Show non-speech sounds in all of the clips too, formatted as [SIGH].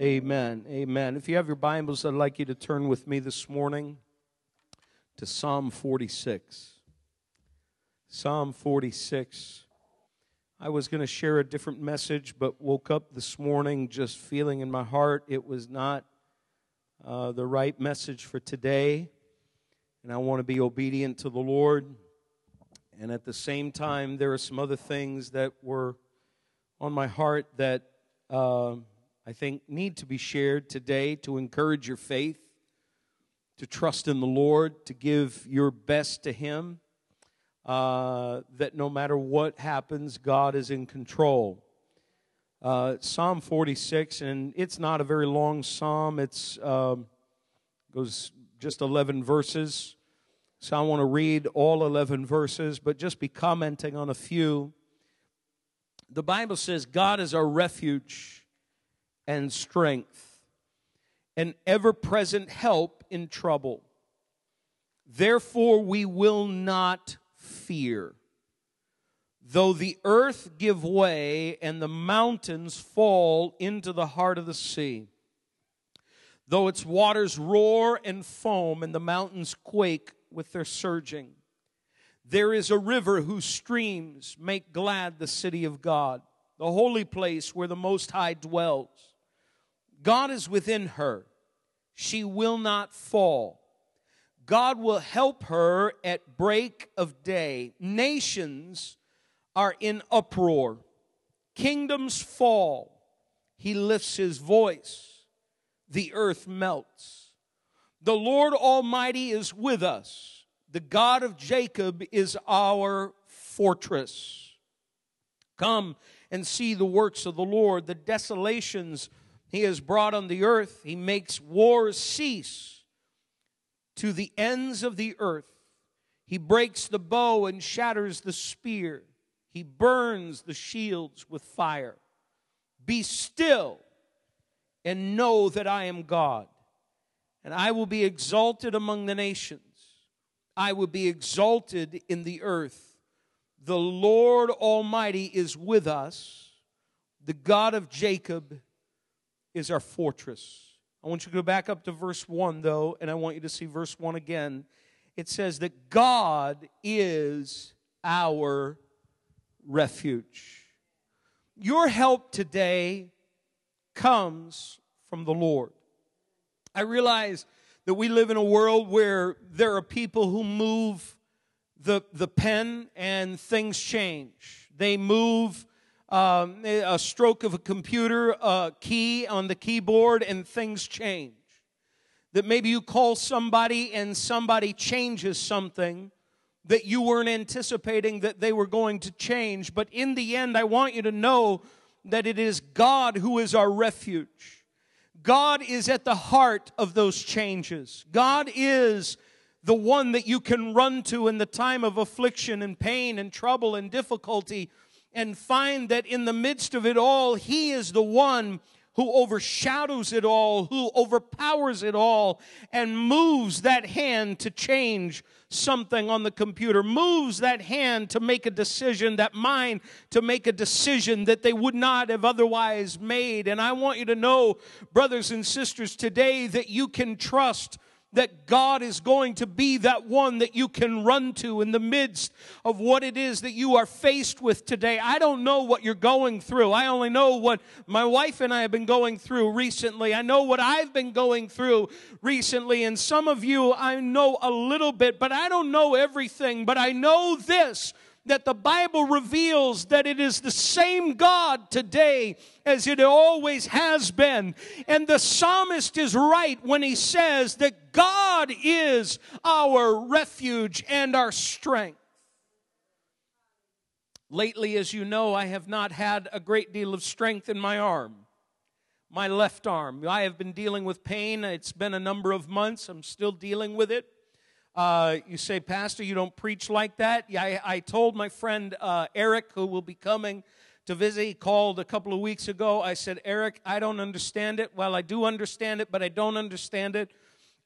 Amen. Amen. If you have your Bibles, I'd like you to turn with me this morning to Psalm 46. Psalm 46. I was going to share a different message, but woke up this morning just feeling in my heart it was not uh, the right message for today. And I want to be obedient to the Lord. And at the same time, there are some other things that were on my heart that. Uh, I think, need to be shared today to encourage your faith, to trust in the Lord, to give your best to Him, uh, that no matter what happens, God is in control. Uh, psalm 46, and it's not a very long psalm. It's um, goes just 11 verses. So I want to read all 11 verses, but just be commenting on a few. The Bible says, God is our refuge and strength, an ever present help in trouble. Therefore, we will not fear. Though the earth give way and the mountains fall into the heart of the sea, though its waters roar and foam and the mountains quake with their surging, there is a river whose streams make glad the city of God, the holy place where the Most High dwells. God is within her. She will not fall. God will help her at break of day. Nations are in uproar. Kingdoms fall. He lifts his voice. The earth melts. The Lord Almighty is with us. The God of Jacob is our fortress. Come and see the works of the Lord, the desolations he has brought on the earth. He makes wars cease to the ends of the earth. He breaks the bow and shatters the spear. He burns the shields with fire. Be still and know that I am God. And I will be exalted among the nations. I will be exalted in the earth. The Lord Almighty is with us. The God of Jacob is our fortress. I want you to go back up to verse 1, though, and I want you to see verse 1 again. It says that God is our refuge. Your help today comes from the Lord. I realize that we live in a world where there are people who move the, the pen and things change. They move um, a stroke of a computer uh, key on the keyboard and things change. That maybe you call somebody and somebody changes something that you weren't anticipating that they were going to change. But in the end, I want you to know that it is God who is our refuge. God is at the heart of those changes. God is the one that you can run to in the time of affliction and pain and trouble and difficulty and find that in the midst of it all, He is the one who overshadows it all, who overpowers it all, and moves that hand to change something on the computer, moves that hand to make a decision, that mind to make a decision that they would not have otherwise made. And I want you to know, brothers and sisters, today that you can trust that God is going to be that one that you can run to in the midst of what it is that you are faced with today. I don't know what you're going through. I only know what my wife and I have been going through recently. I know what I've been going through recently. And some of you, I know a little bit, but I don't know everything. But I know this that the Bible reveals that it is the same God today as it always has been. And the psalmist is right when he says that God is our refuge and our strength. Lately, as you know, I have not had a great deal of strength in my arm, my left arm. I have been dealing with pain. It's been a number of months. I'm still dealing with it. Uh, you say, Pastor, you don't preach like that? Yeah, I, I told my friend uh, Eric, who will be coming to visit, he called a couple of weeks ago. I said, Eric, I don't understand it. Well, I do understand it, but I don't understand it.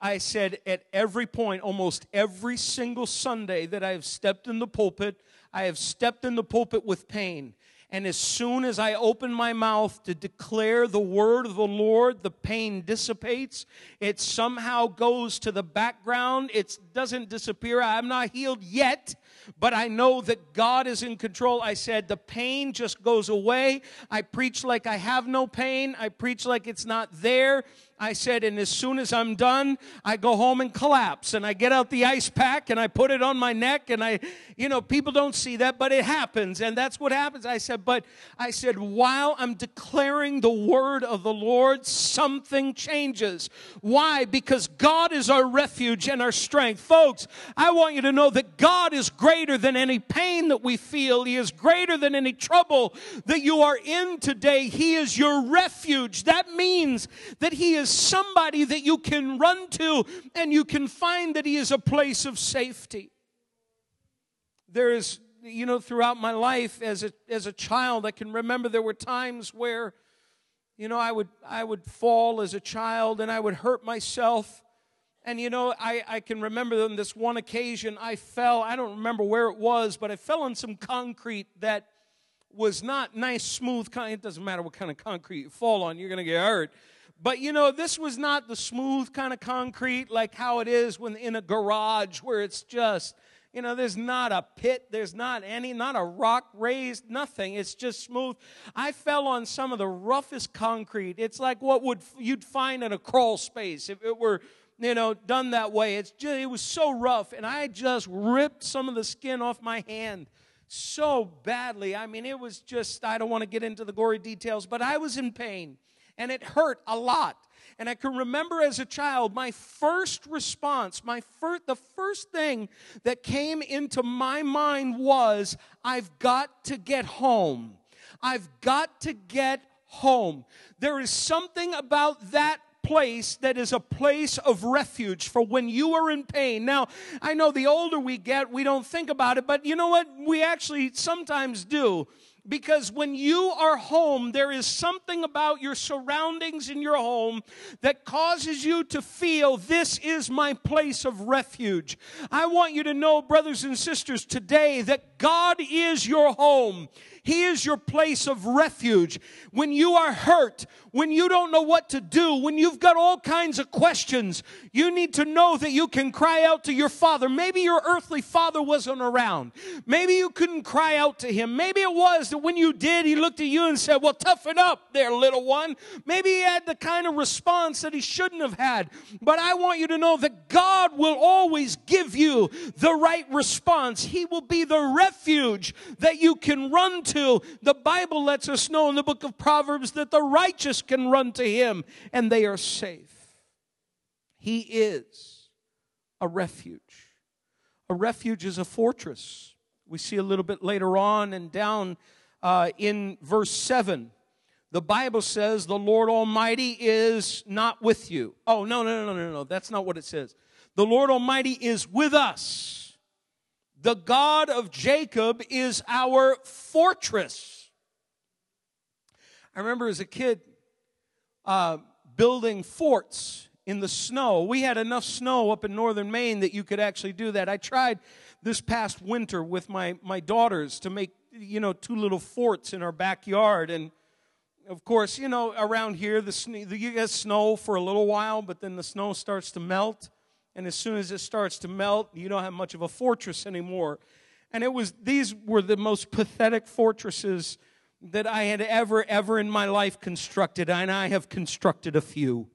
I said, at every point, almost every single Sunday that I have stepped in the pulpit, I have stepped in the pulpit with pain. And as soon as I open my mouth to declare the word of the Lord, the pain dissipates. It somehow goes to the background. It doesn't disappear. I'm not healed yet, but I know that God is in control. I said, the pain just goes away. I preach like I have no pain. I preach like it's not there. I said, and as soon as I'm done, I go home and collapse and I get out the ice pack and I put it on my neck and I, you know, people don't see that, but it happens and that's what happens. I said, but I said, while I'm declaring the word of the Lord, something changes. Why? Because God is our refuge and our strength. Folks, I want you to know that God is greater than any pain that we feel. He is greater than any trouble that you are in today. He is your refuge. That means that He is is somebody that you can run to and you can find that He is a place of safety. There is, you know, throughout my life as a, as a child, I can remember there were times where, you know, I would, I would fall as a child and I would hurt myself. And you know, I, I can remember on this one occasion I fell, I don't remember where it was, but I fell on some concrete that was not nice, smooth. It doesn't matter what kind of concrete you fall on, you're going to get hurt. But you know, this was not the smooth kind of concrete like how it is when in a garage where it's just, you know, there's not a pit, there's not any, not a rock raised, nothing. It's just smooth. I fell on some of the roughest concrete. It's like what would you'd find in a crawl space if it were you know, done that way. It's just, it was so rough, and I just ripped some of the skin off my hand so badly. I mean, it was just, I don't want to get into the gory details, but I was in pain and it hurt a lot. And I can remember as a child, my first response, my the first thing that came into my mind was, I've got to get home. I've got to get home. There is something about that place that is a place of refuge for when you are in pain. Now, I know the older we get, we don't think about it, but you know what? We actually sometimes do. Because when you are home, there is something about your surroundings in your home that causes you to feel this is my place of refuge. I want you to know, brothers and sisters, today that God is your home. He is your place of refuge. When you are hurt, when you don't know what to do, when you've got all kinds of questions, you need to know that you can cry out to your father. Maybe your earthly father wasn't around. Maybe you couldn't cry out to him. Maybe it was that when you did, he looked at you and said, Well, toughen up there, little one. Maybe he had the kind of response that he shouldn't have had. But I want you to know that God will always give you the right response. He will be the refuge that you can run to The Bible lets us know in the book of Proverbs that the righteous can run to him and they are safe. He is a refuge. A refuge is a fortress. We see a little bit later on and down uh, in verse 7. The Bible says the Lord Almighty is not with you. Oh, no, no, no, no, no. That's not what it says. The Lord Almighty is with us. The God of Jacob is our fortress. I remember as a kid uh, building forts in the snow. We had enough snow up in northern Maine that you could actually do that. I tried this past winter with my, my daughters to make, you know, two little forts in our backyard. And of course, you know, around here, the, you get snow for a little while, but then the snow starts to melt and as soon as it starts to melt, you don't have much of a fortress anymore. And it was these were the most pathetic fortresses that I had ever, ever in my life constructed, and I have constructed a few.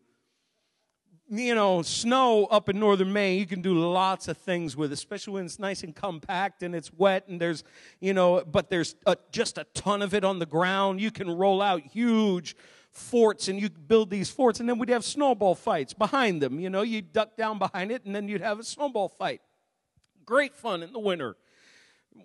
You know, snow up in northern Maine, you can do lots of things with, especially when it's nice and compact and it's wet and there's, you know, but there's a, just a ton of it on the ground. You can roll out huge forts and you build these forts and then we'd have snowball fights behind them. You know, you'd duck down behind it and then you'd have a snowball fight. Great fun in the winter.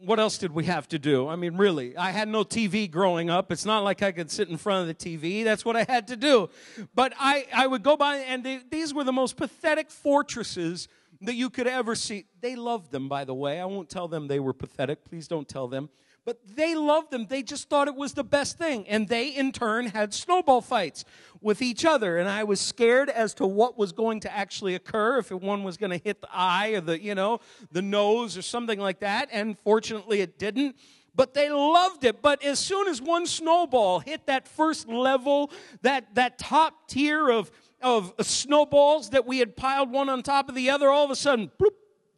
What else did we have to do? I mean, really, I had no TV growing up. It's not like I could sit in front of the TV. That's what I had to do. But I, I would go by, and they, these were the most pathetic fortresses that you could ever see. They loved them, by the way. I won't tell them they were pathetic. Please don't tell them. But they loved them. They just thought it was the best thing. And they, in turn, had snowball fights with each other. And I was scared as to what was going to actually occur, if one was going to hit the eye or the, you know, the nose or something like that. And fortunately, it didn't. but they loved it. But as soon as one snowball hit that first level, that, that top tier of, of snowballs that we had piled one on top of the other, all of a sudden, bloop,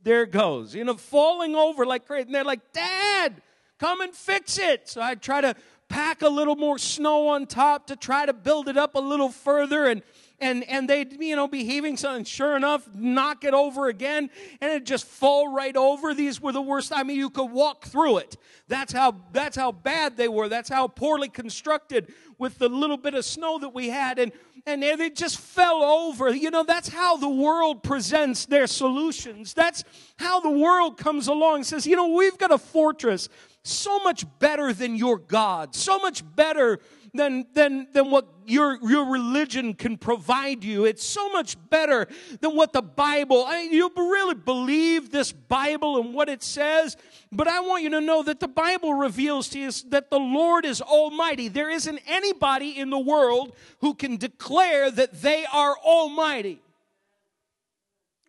there it goes. You know, falling over like crazy. And they're like, Dad, come and fix it. So I'd try to pack a little more snow on top to try to build it up a little further and and and they'd you know be heaving something sure enough knock it over again and it just fall right over. These were the worst. I mean you could walk through it. That's how that's how bad they were. That's how poorly constructed with the little bit of snow that we had. And and they just fell over. You know that's how the world presents their solutions. That's how the world comes along says you know we've got a fortress so much better than your god so much better than, than, than what your, your religion can provide you. It's so much better than what the Bible, I mean, you really believe this Bible and what it says, but I want you to know that the Bible reveals to you that the Lord is almighty. There isn't anybody in the world who can declare that they are almighty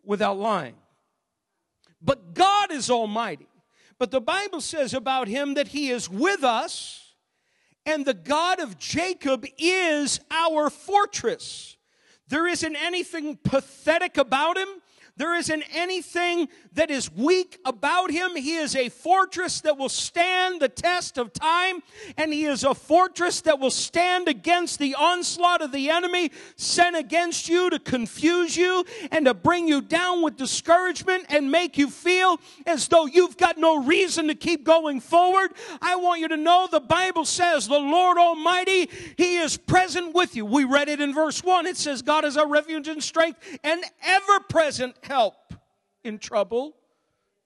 without lying. But God is almighty. But the Bible says about him that he is with us and the God of Jacob is our fortress. There isn't anything pathetic about him. There isn't anything that is weak about him. He is a fortress that will stand the test of time, and he is a fortress that will stand against the onslaught of the enemy sent against you to confuse you and to bring you down with discouragement and make you feel as though you've got no reason to keep going forward. I want you to know the Bible says the Lord Almighty, He is present with you. We read it in verse 1. It says, God is our refuge and strength and ever present help in trouble.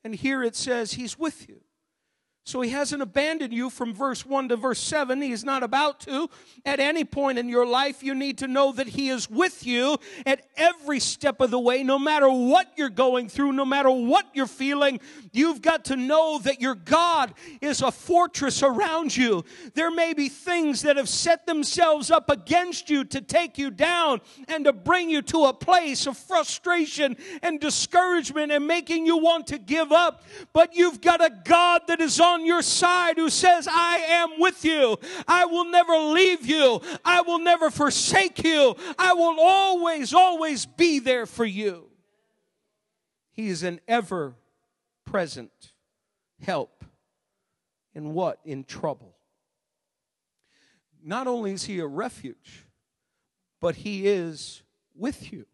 And here it says he's with you. So he hasn't abandoned you from verse 1 to verse 7. He's not about to. At any point in your life, you need to know that he is with you at every step of the way, no matter what you're going through, no matter what you're feeling. You've got to know that your God is a fortress around you. There may be things that have set themselves up against you to take you down and to bring you to a place of frustration and discouragement and making you want to give up. But you've got a God that is on on your side who says, I am with you. I will never leave you. I will never forsake you. I will always, always be there for you. He is an ever present help in what? In trouble. Not only is he a refuge, but he is with you.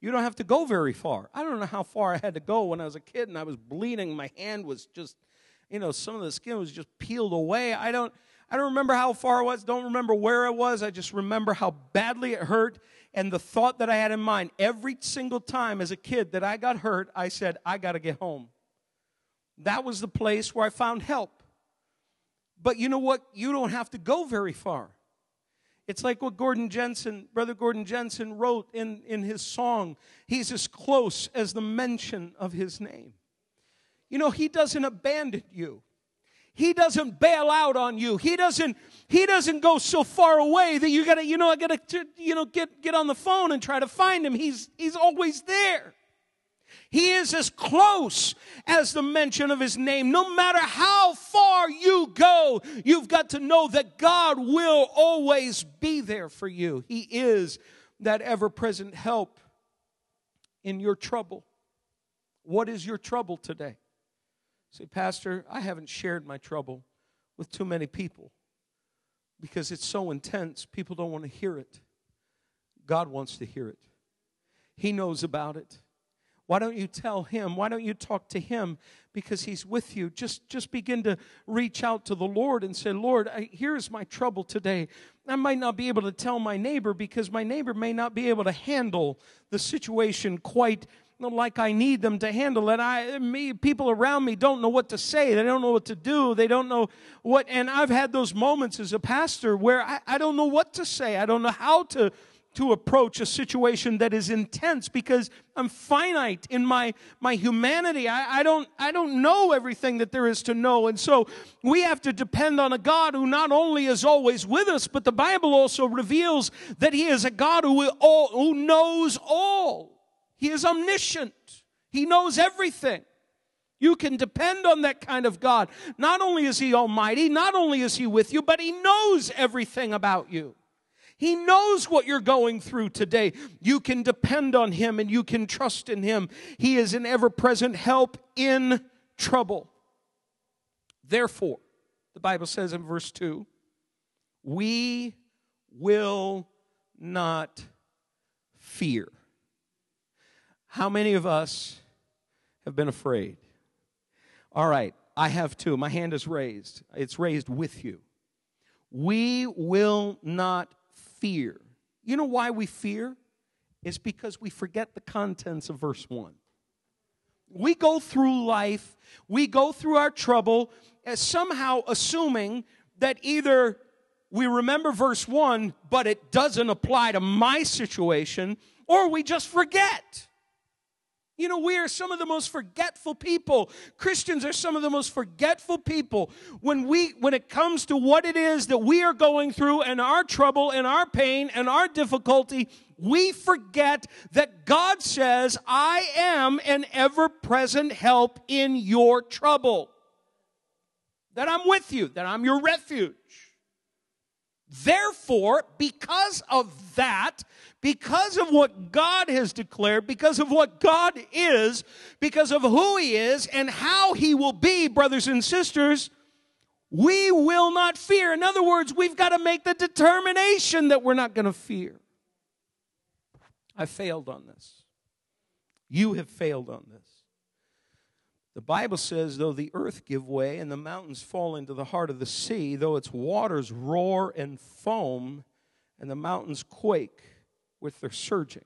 You don't have to go very far. I don't know how far I had to go when I was a kid and I was bleeding. My hand was just you know, some of the skin was just peeled away. I don't, I don't remember how far it was, don't remember where it was. I just remember how badly it hurt and the thought that I had in mind. Every single time as a kid that I got hurt, I said, I got to get home. That was the place where I found help. But you know what? You don't have to go very far. It's like what Gordon Jensen, Brother Gordon Jensen, wrote in, in his song. He's as close as the mention of his name. You know, he doesn't abandon you. He doesn't bail out on you. He doesn't, he doesn't go so far away that you gotta, you know, I gotta, you know, get, get on the phone and try to find him. He's, he's always there. He is as close as the mention of his name. No matter how far you go, you've got to know that God will always be there for you. He is that ever present help in your trouble. What is your trouble today? Say, Pastor, I haven't shared my trouble with too many people because it's so intense, people don't want to hear it. God wants to hear it, He knows about it. Why don't you tell him? Why don't you talk to him? Because he's with you. Just, just begin to reach out to the Lord and say, Lord, I, here's my trouble today. I might not be able to tell my neighbor because my neighbor may not be able to handle the situation quite like I need them to handle it. I, me, people around me don't know what to say. They don't know what to do. They don't know what, and I've had those moments as a pastor where I, I don't know what to say. I don't know how to, to approach a situation that is intense because I'm finite in my, my humanity. I, I, don't, I don't know everything that there is to know. And so we have to depend on a God who not only is always with us, but the Bible also reveals that He is a God who, all, who knows all. He is omniscient. He knows everything. You can depend on that kind of God. Not only is He Almighty, not only is He with you, but He knows everything about you. He knows what you're going through today. You can depend on Him and you can trust in Him. He is an ever present help in trouble. Therefore, the Bible says in verse 2 we will not fear. How many of us have been afraid? All right, I have too. My hand is raised, it's raised with you. We will not fear. You know why we fear? It's because we forget the contents of verse 1. We go through life, we go through our trouble, as somehow assuming that either we remember verse 1, but it doesn't apply to my situation, or we just forget. You know, we are some of the most forgetful people. Christians are some of the most forgetful people. When we when it comes to what it is that we are going through and our trouble and our pain and our difficulty, we forget that God says, "I am an ever-present help in your trouble." That I'm with you, that I'm your refuge. Therefore, because of that, because of what God has declared, because of what God is, because of who He is and how He will be, brothers and sisters, we will not fear. In other words, we've got to make the determination that we're not going to fear. I failed on this. You have failed on this. The Bible says, though the earth give way and the mountains fall into the heart of the sea, though its waters roar and foam and the mountains quake with their surging,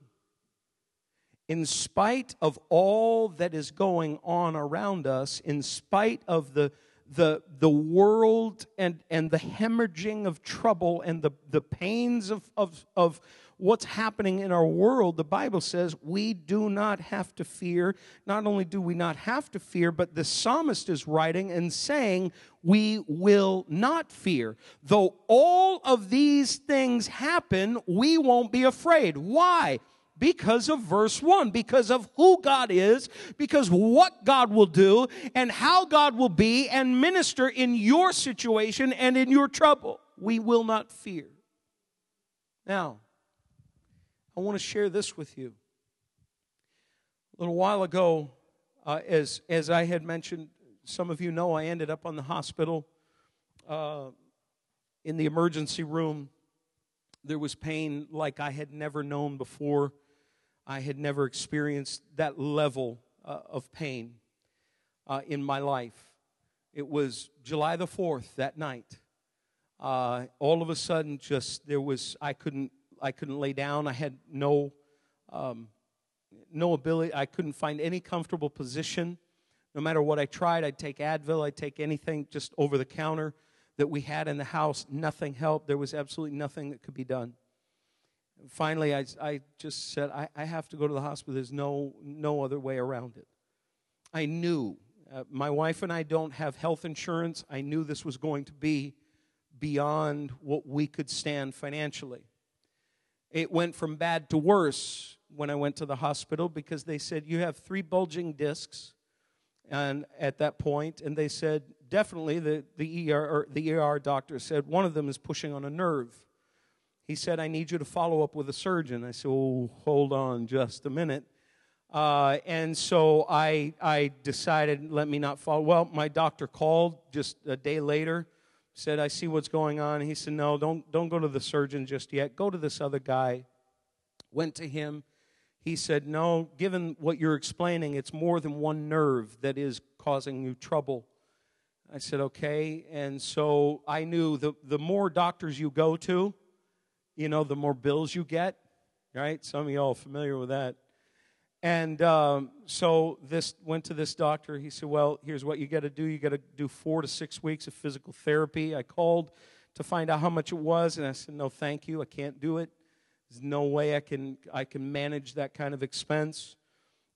in spite of all that is going on around us, in spite of the the, the world and, and the hemorrhaging of trouble and the, the pains of, of, of what's happening in our world, the Bible says we do not have to fear. Not only do we not have to fear, but the psalmist is writing and saying we will not fear. Though all of these things happen, we won't be afraid. Why? because of verse 1, because of who God is, because what God will do, and how God will be and minister in your situation and in your trouble. We will not fear. Now, I want to share this with you. A little while ago, uh, as, as I had mentioned, some of you know I ended up on the hospital uh, in the emergency room. There was pain like I had never known before. I had never experienced that level uh, of pain uh, in my life. It was July the 4th, that night. Uh, all of a sudden, just there was, I couldn't I couldn't lay down. I had no, um, no ability. I couldn't find any comfortable position. No matter what I tried, I'd take Advil, I'd take anything just over the counter that we had in the house. Nothing helped. There was absolutely nothing that could be done. Finally, I, I just said, I, I have to go to the hospital. There's no, no other way around it. I knew. Uh, my wife and I don't have health insurance. I knew this was going to be beyond what we could stand financially. It went from bad to worse when I went to the hospital because they said, You have three bulging discs. And at that point, and they said, definitely the, the, ER, the ER doctor said, one of them is pushing on a nerve. He said, I need you to follow up with a surgeon. I said, Oh, hold on just a minute. Uh, and so I, I decided, let me not follow. Well, my doctor called just a day later said, I see what's going on. He said, No, don't, don't go to the surgeon just yet. Go to this other guy. Went to him. He said, No, given what you're explaining, it's more than one nerve that is causing you trouble. I said, Okay. And so I knew the, the more doctors you go to, you know, the more bills you get, right? Some of y'all familiar with that. And um, so this went to this doctor. He said, "Well, here's what you got to do. You got to do four to six weeks of physical therapy." I called to find out how much it was, and I said, "No, thank you. I can't do it. There's no way I can I can manage that kind of expense."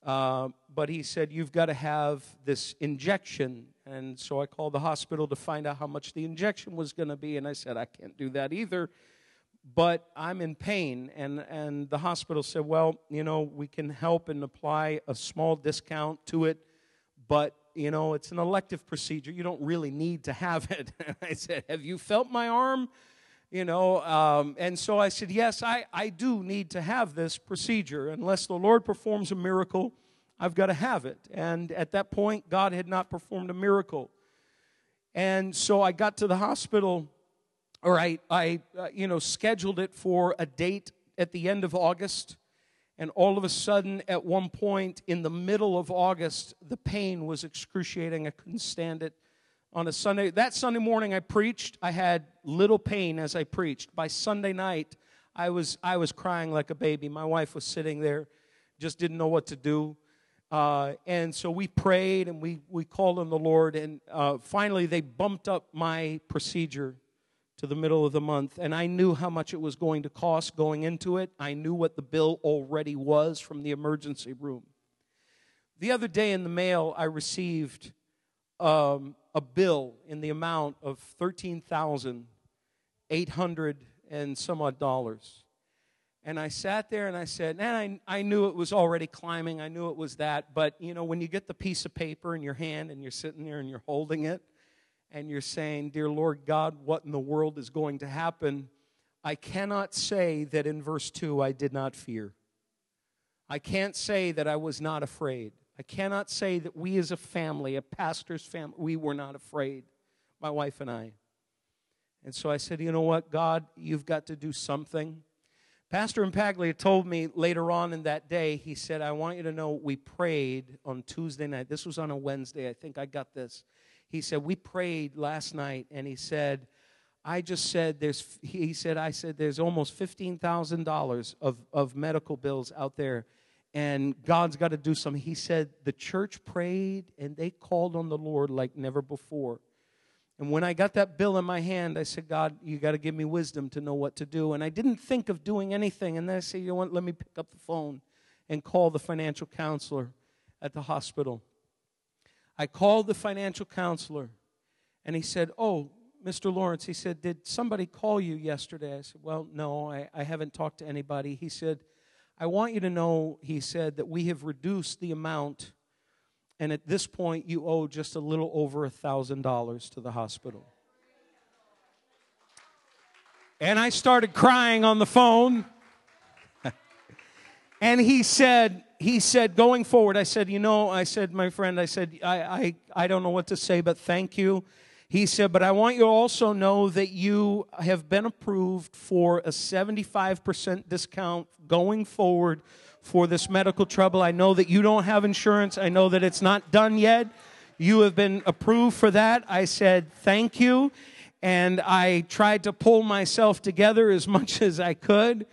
Uh, but he said, "You've got to have this injection." And so I called the hospital to find out how much the injection was going to be, and I said, "I can't do that either." But I'm in pain. And, and the hospital said, well, you know, we can help and apply a small discount to it, but you know, it's an elective procedure. You don't really need to have [LAUGHS] it. I said, Have you felt my arm? You know, um, and so I said, Yes, I, I do need to have this procedure. Unless the Lord performs a miracle, I've got to have it. And at that point, God had not performed a miracle. And so I got to the hospital, or I, I uh, you know, scheduled it for a date at the end of August. And all of a sudden, at one point in the middle of August, the pain was excruciating. I couldn't stand it. On a Sunday, that Sunday morning I preached, I had little pain as I preached. By Sunday night, I was, I was crying like a baby. My wife was sitting there, just didn't know what to do. Uh, and so we prayed and we, we called on the Lord. And uh, finally, they bumped up my procedure the middle of the month, and I knew how much it was going to cost going into it. I knew what the bill already was from the emergency room. The other day in the mail, I received um, a bill in the amount of thirteen thousand eight hundred and some odd dollars. And I sat there and I said, and I, I knew it was already climbing. I knew it was that. But, you know, when you get the piece of paper in your hand and you're sitting there and you're holding it, and you're saying, Dear Lord God, what in the world is going to happen? I cannot say that in verse 2 I did not fear. I can't say that I was not afraid. I cannot say that we as a family, a pastor's family, we were not afraid, my wife and I. And so I said, You know what, God, you've got to do something. Pastor Impaglia told me later on in that day, he said, I want you to know we prayed on Tuesday night. This was on a Wednesday. I think I got this. He said, We prayed last night, and he said, I just said there's, he said, I said there's almost $15,000 of, of medical bills out there, and God's got to do something. He said, The church prayed, and they called on the Lord like never before. And when I got that bill in my hand, I said, God, you got to give me wisdom to know what to do. And I didn't think of doing anything. And then I said, You know what? Let me pick up the phone and call the financial counselor at the hospital. I called the financial counselor and he said, Oh, Mr. Lawrence, he said, Did somebody call you yesterday? I said, Well, no, I, I haven't talked to anybody. He said, I want you to know, he said, that we have reduced the amount, and at this point, you owe just a little over a $1,000 to the hospital. And I started crying on the phone. [LAUGHS] and he said, he said, going forward, I said, you know, I said, my friend, I said, I, I, I don't know what to say, but thank you. He said, but I want you to also know that you have been approved for a 75% discount going forward for this medical trouble. I know that you don't have insurance. I know that it's not done yet. You have been approved for that. I said, thank you. And I tried to pull myself together as much [LAUGHS] as I could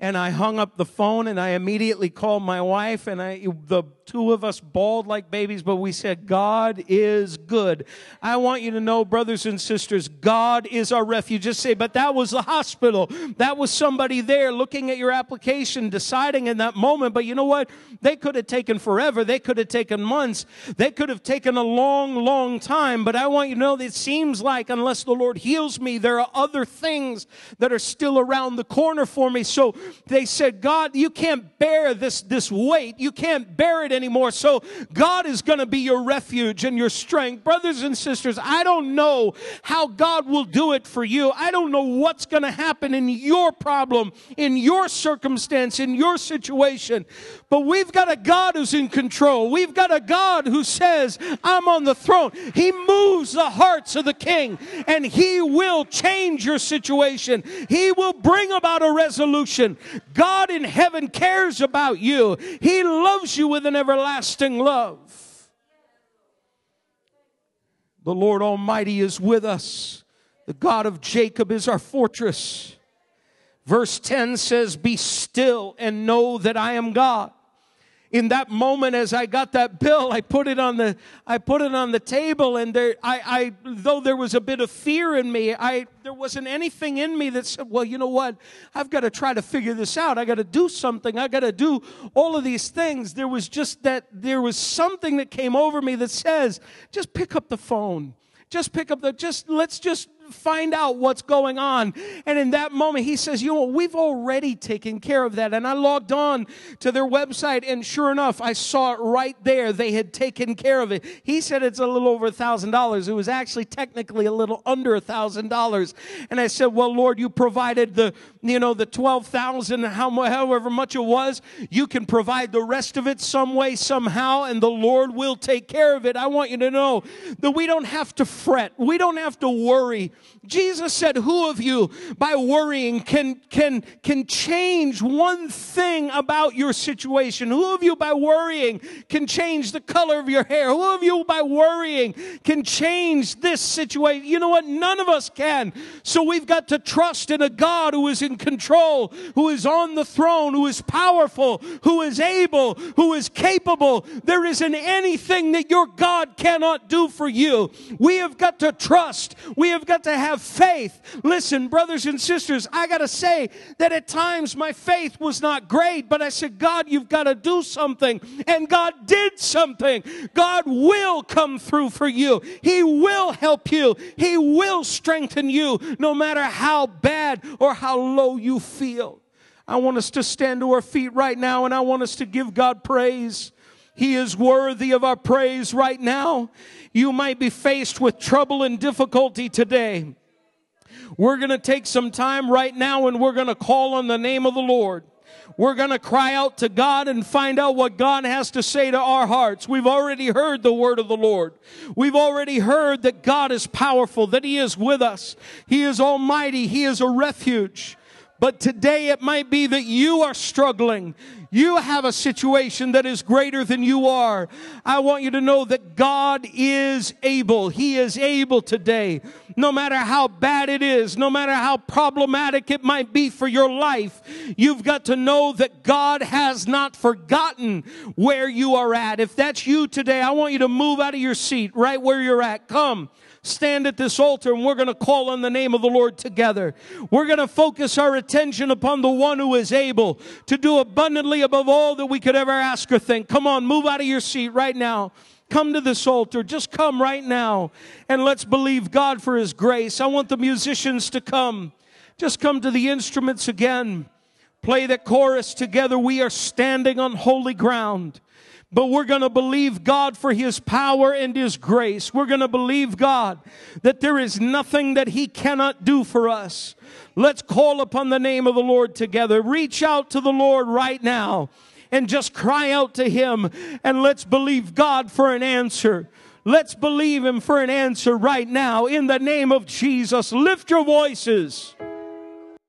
and I hung up the phone and I immediately called my wife and I, the two of us bawled like babies, but we said, God is good. I want you to know, brothers and sisters, God is our refuge. Just say, but that was the hospital. That was somebody there looking at your application, deciding in that moment. But you know what? They could have taken forever. They could have taken months. They could have taken a long, long time. But I want you to know that it seems like unless the Lord heals me, there are other things that are still around the corner for me. So they said, God, you can't bear this, this weight. You can't bear it anymore. So God is going to be your refuge and your strength. Brothers and sisters, I don't know how God will do it for you. I don't know what's going to happen in your problem, in your circumstance, in your situation. But we've got a God who's in control. We've got a God who says, I'm on the throne. He moves the hearts of the king and he will change your situation. He will bring about a resolution. God in heaven cares about you. He loves you with an everlasting love. The Lord Almighty is with us. The God of Jacob is our fortress. Verse 10 says, Be still and know that I am God in that moment as I got that bill, I put it on the, I put it on the table and there, I, I, though there was a bit of fear in me, I, there wasn't anything in me that said, well, you know what? I've got to try to figure this out. I got to do something. I got to do all of these things. There was just that, there was something that came over me that says, just pick up the phone. Just pick up the, just, let's just find out what's going on. And in that moment, he says, you know, we've already taken care of that. And I logged on to their website and sure enough, I saw it right there. They had taken care of it. He said it's a little over a thousand dollars. It was actually technically a little under a thousand dollars. And I said, well, Lord, you provided the, you know, the 12,000, however much it was. You can provide the rest of it some way, somehow, and the Lord will take care of it. I want you to know that we don't have to fret. We don't have to worry. Jesus said, who of you by worrying can, can, can change one thing about your situation? Who of you by worrying can change the color of your hair? Who of you by worrying can change this situation? You know what? None of us can. So we've got to trust in a God who is in control, who is on the throne, who is powerful, who is able, who is capable. There isn't anything that your God cannot do for you. We have got to trust. We have got to have faith. Listen, brothers and sisters, I got to say that at times my faith was not great, but I said, God, you've got to do something. And God did something. God will come through for you. He will help you. He will strengthen you no matter how bad or how low you feel. I want us to stand to our feet right now and I want us to give God praise. He is worthy of our praise right now. You might be faced with trouble and difficulty today. We're going to take some time right now and we're going to call on the name of the Lord. We're going to cry out to God and find out what God has to say to our hearts. We've already heard the word of the Lord. We've already heard that God is powerful, that He is with us. He is almighty. He is a refuge. But today it might be that you are struggling. You have a situation that is greater than you are. I want you to know that God is able. He is able today. No matter how bad it is, no matter how problematic it might be for your life, you've got to know that God has not forgotten where you are at. If that's you today, I want you to move out of your seat right where you're at. Come stand at this altar and we're going to call on the name of the Lord together. We're going to focus our attention upon the one who is able to do abundantly above all that we could ever ask or think. Come on, move out of your seat right now. Come to this altar. Just come right now and let's believe God for his grace. I want the musicians to come. Just come to the instruments again. Play the chorus together. We are standing on holy ground. But we're going to believe God for His power and His grace. We're going to believe God that there is nothing that He cannot do for us. Let's call upon the name of the Lord together. Reach out to the Lord right now and just cry out to Him and let's believe God for an answer. Let's believe Him for an answer right now in the name of Jesus. Lift your voices.